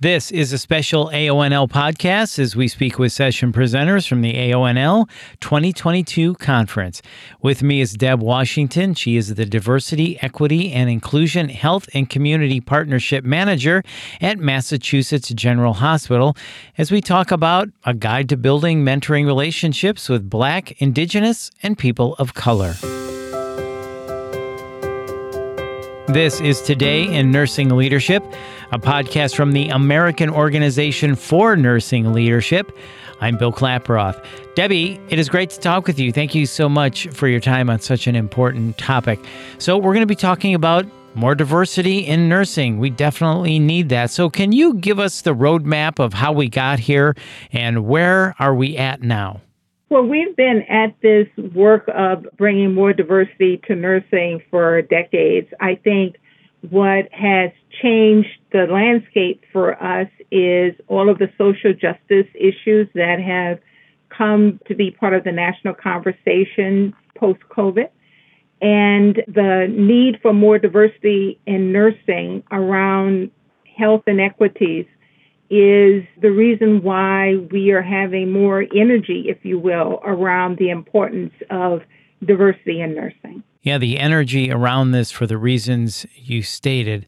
This is a special AONL podcast as we speak with session presenters from the AONL 2022 conference. With me is Deb Washington. She is the Diversity, Equity, and Inclusion Health and Community Partnership Manager at Massachusetts General Hospital as we talk about a guide to building mentoring relationships with Black, Indigenous, and people of color. This is Today in Nursing Leadership, a podcast from the American Organization for Nursing Leadership. I'm Bill Klaproth. Debbie, it is great to talk with you. Thank you so much for your time on such an important topic. So, we're going to be talking about more diversity in nursing. We definitely need that. So, can you give us the roadmap of how we got here and where are we at now? Well, we've been at this work of bringing more diversity to nursing for decades. I think what has changed the landscape for us is all of the social justice issues that have come to be part of the national conversation post COVID and the need for more diversity in nursing around health inequities is the reason why we are having more energy, if you will, around the importance of diversity in nursing. Yeah, the energy around this for the reasons you stated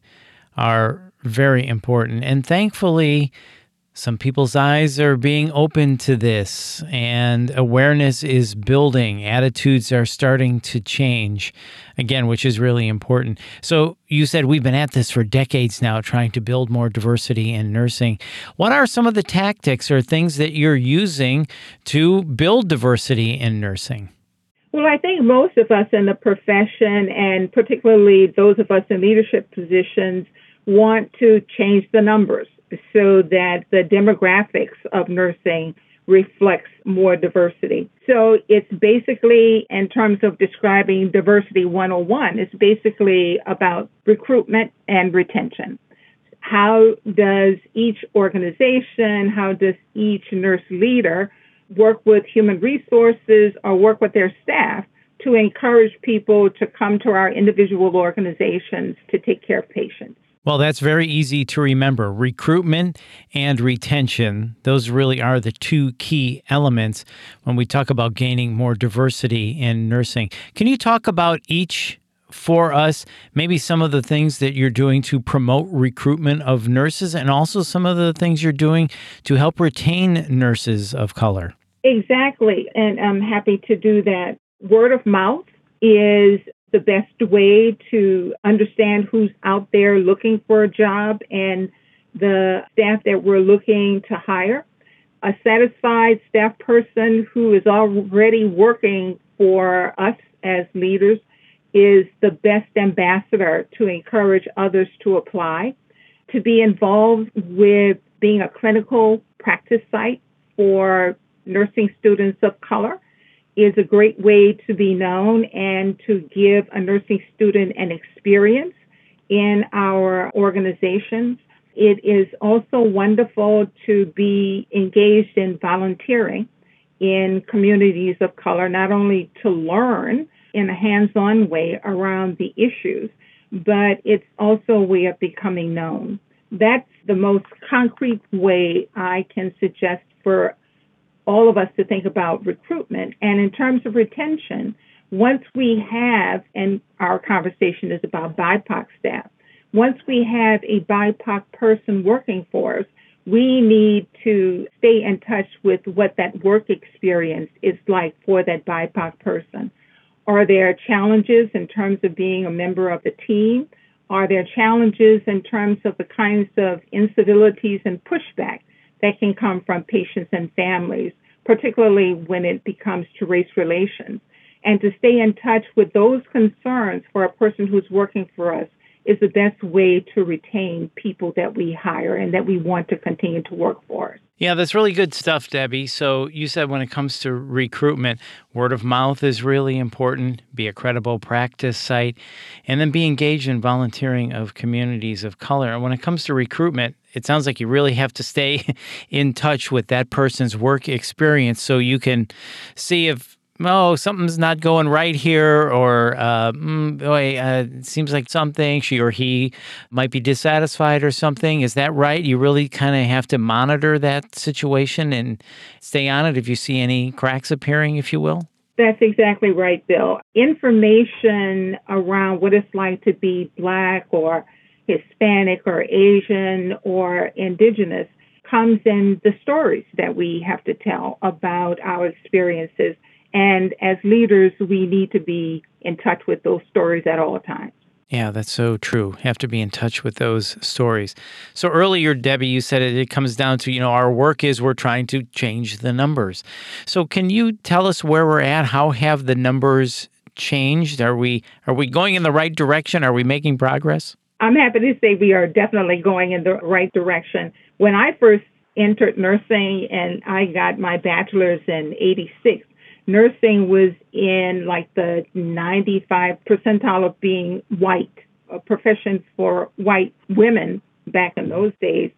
are very important. And thankfully, some people's eyes are being open to this and awareness is building. Attitudes are starting to change again, which is really important. So, you said we've been at this for decades now, trying to build more diversity in nursing. What are some of the tactics or things that you're using to build diversity in nursing? Well, I think most of us in the profession, and particularly those of us in leadership positions, want to change the numbers so that the demographics of nursing reflects more diversity. So it's basically, in terms of describing diversity 101, it's basically about recruitment and retention. How does each organization, how does each nurse leader work with human resources or work with their staff to encourage people to come to our individual organizations to take care of patients? Well, that's very easy to remember. Recruitment and retention, those really are the two key elements when we talk about gaining more diversity in nursing. Can you talk about each for us, maybe some of the things that you're doing to promote recruitment of nurses and also some of the things you're doing to help retain nurses of color? Exactly. And I'm happy to do that. Word of mouth is the best way to understand who's out there looking for a job and the staff that we're looking to hire. A satisfied staff person who is already working for us as leaders is the best ambassador to encourage others to apply. To be involved with being a clinical practice site for nursing students of color is a great way to be known and to give a nursing student an experience in our organizations. It is also wonderful to be engaged in volunteering in communities of color, not only to learn in a hands on way around the issues, but it's also a way of becoming known. That's the most concrete way I can suggest for all of us to think about recruitment. And in terms of retention, once we have, and our conversation is about BIPOC staff, once we have a BIPOC person working for us, we need to stay in touch with what that work experience is like for that BIPOC person. Are there challenges in terms of being a member of the team? Are there challenges in terms of the kinds of incivilities and pushback that can come from patients and families, particularly when it becomes to race relations. And to stay in touch with those concerns for a person who's working for us is the best way to retain people that we hire and that we want to continue to work for. Yeah, that's really good stuff, Debbie. So, you said when it comes to recruitment, word of mouth is really important, be a credible practice site, and then be engaged in volunteering of communities of color. And when it comes to recruitment, it sounds like you really have to stay in touch with that person's work experience so you can see if oh, something's not going right here, or uh, mm, boy, uh, it seems like something she or he might be dissatisfied or something. Is that right? You really kind of have to monitor that situation and stay on it if you see any cracks appearing, if you will. That's exactly right, Bill. Information around what it's like to be Black or Hispanic or Asian or Indigenous comes in the stories that we have to tell about our experiences. And as leaders, we need to be in touch with those stories at all times. Yeah, that's so true. You have to be in touch with those stories. So earlier, Debbie, you said it, it, comes down to, you know, our work is we're trying to change the numbers. So can you tell us where we're at? How have the numbers changed? Are we are we going in the right direction? Are we making progress? I'm happy to say we are definitely going in the right direction. When I first entered nursing and I got my bachelor's in 86, nursing was in like the 95 percentile of being white, a profession for white women back in those days.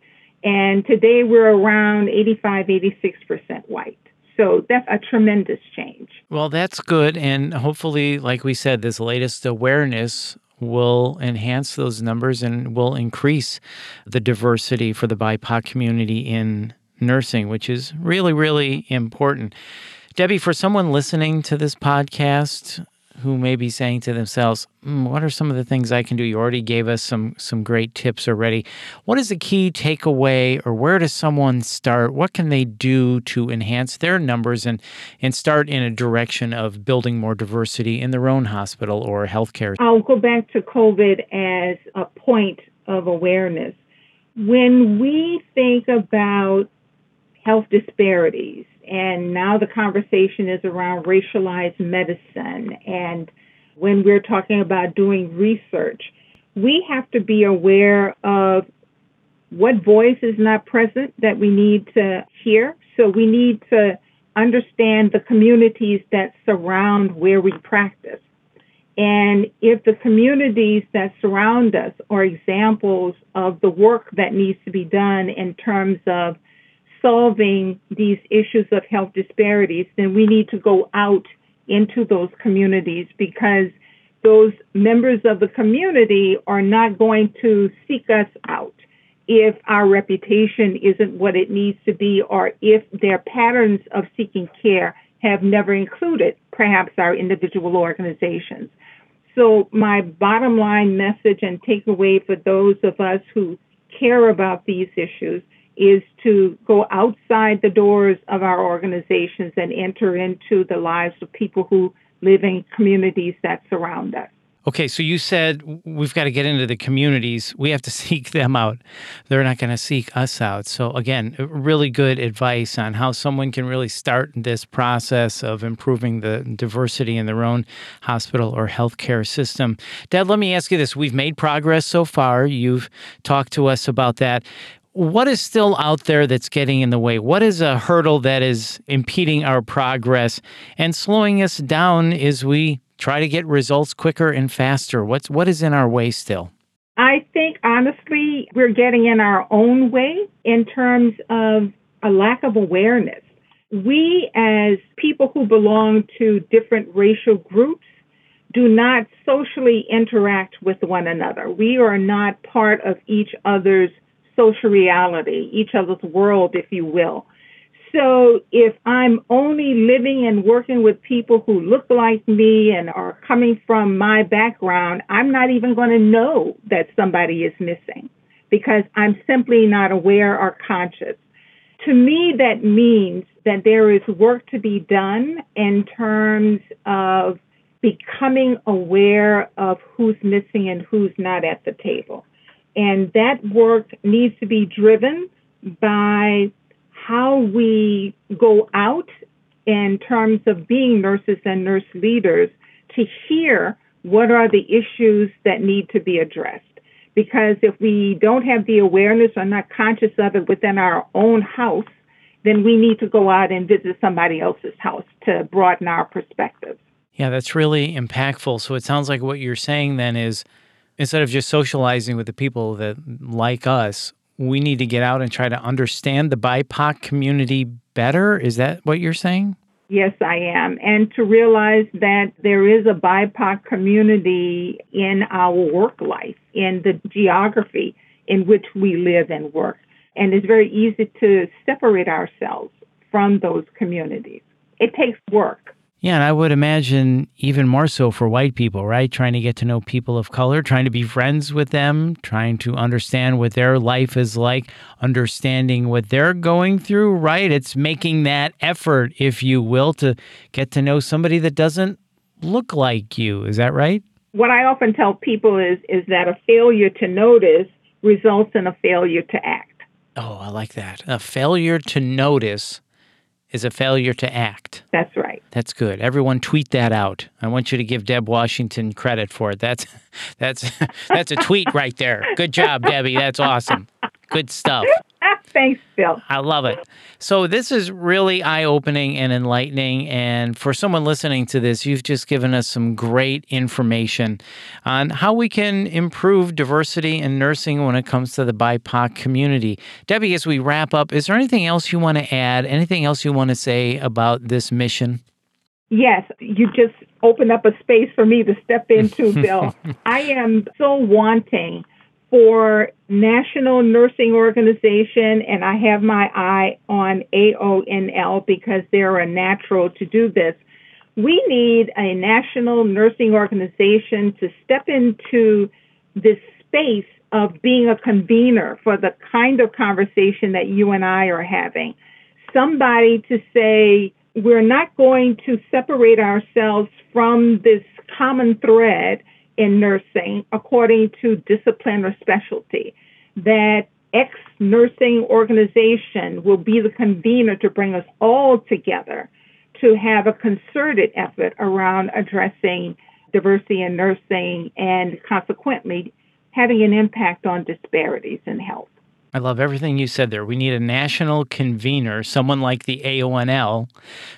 And today we're around 85, 86% white. So that's a tremendous change. Well, that's good. And hopefully, like we said, this latest awareness will enhance those numbers and will increase the diversity for the BIPOC community in nursing, which is really, really important. Debbie, for someone listening to this podcast who may be saying to themselves, mm, "What are some of the things I can do?" You already gave us some some great tips already. What is the key takeaway, or where does someone start? What can they do to enhance their numbers and and start in a direction of building more diversity in their own hospital or healthcare? I'll go back to COVID as a point of awareness. When we think about health disparities and now the conversation is around racialized medicine. And when we're talking about doing research, we have to be aware of what voice is not present that we need to hear. So we need to understand the communities that surround where we practice. And if the communities that surround us are examples of the work that needs to be done in terms of solving these issues of health disparities, then we need to go out into those communities because those members of the community are not going to seek us out if our reputation isn't what it needs to be or if their patterns of seeking care have never included perhaps our individual organizations. So, my bottom line message and takeaway for those of us who care about these issues is to go outside the doors of our organizations and enter into the lives of people who live in communities that surround us. Okay, so you said we've got to get into the communities. We have to seek them out. They're not going to seek us out. So, again, really good advice on how someone can really start this process of improving the diversity in their own hospital or healthcare system. Deb, let me ask you this. We've made progress so far. You've talked to us about that what is still out there that's getting in the way? What is a hurdle that is impeding our progress and slowing us down as we try to get results quicker and faster? What's what is in our way still? I think honestly, we're getting in our own way in terms of a lack of awareness. We as people who belong to different racial groups do not socially interact with one another. We are not part of each other's social reality, each other's world, if you will. So if I'm only living and working with people who look like me and are coming from my background, I'm not even going to know that somebody is missing because I'm simply not aware or conscious. To me, that means that there is work to be done in terms of becoming aware of who's missing and who's not at the table. And that work needs to be driven by how we go out in terms of being nurses and nurse leaders to hear what are the issues that need to be addressed. Because if we don't have the awareness or not conscious of it within our own house, then we need to go out and visit somebody else's house to broaden our perspectives. Yeah, that's really impactful. So it sounds like what you're saying then is instead of just socializing with the people that like us, we need to get out and try to understand the BIPOC community better. Is that what you're saying? Yes, I am. And to realize that there is a BIPOC community in our work life, in the geography in which we live and work. And it's very easy to separate ourselves from those communities. It takes work. Yeah, and I would imagine even more so for white people, right? Trying to get to know people of color, trying to be friends with them, trying to understand what their life is like, understanding what they're going through, right? It's making that effort, if you will, to get to know somebody that doesn't look like you. Is that right? What I often tell people is is that a failure to notice results in a failure to act. Oh, I like that. A failure to notice is a failure to act. That's right. That's good. Everyone tweet that out. I want you to give Deb Washington credit for it. That's that's that's a tweet right there. Good job, Debbie. That's awesome. Good stuff. Thanks, Bill. I love it. So, this is really eye opening and enlightening. And for someone listening to this, you've just given us some great information on how we can improve diversity in nursing when it comes to the BIPOC community. Debbie, as we wrap up, is there anything else you want to add? Anything else you want to say about this mission? Yes, you just opened up a space for me to step into, Bill. I am so wanting for National Nursing Organization, and I have my eye on AONL because they're a natural to do this. We need a national nursing organization to step into this space of being a convener for the kind of conversation that you and I are having. Somebody to say, we're not going to separate ourselves from this common thread in nursing according to discipline or specialty. That X nursing organization will be the convener to bring us all together to have a concerted effort around addressing diversity in nursing and consequently having an impact on disparities in health. I love everything you said there. We need a national convener, someone like the AONL,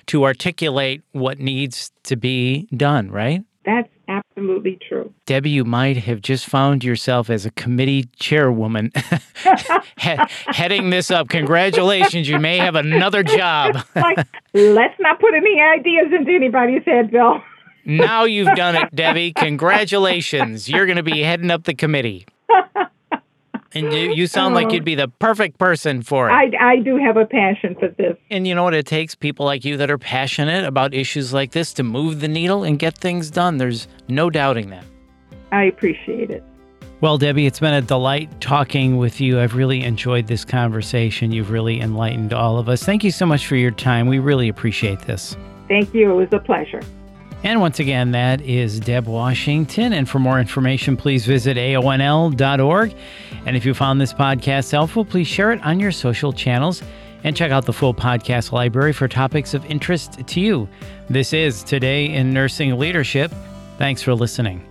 to articulate what needs to be done, right? That's absolutely true. Debbie, you might have just found yourself as a committee chairwoman heading this up. Congratulations. You may have another job. like, let's not put any ideas into anybody's head, Bill. now you've done it, Debbie. Congratulations. You're going to be heading up the committee. And you, you sound like you'd um, be the perfect person for it. I, I do have a passion for this. And you know what it takes? People like you that are passionate about issues like this to move the needle and get things done. There's no doubting that. I appreciate it. Well, Debbie, it's been a delight talking with you. I've really enjoyed this conversation. You've really enlightened all of us. Thank you so much for your time. We really appreciate this. Thank you. It was a pleasure. And once again, that is Deb Washington. And for more information, please visit aonl.org. And if you found this podcast helpful, please share it on your social channels and check out the full podcast library for topics of interest to you. This is Today in Nursing Leadership. Thanks for listening.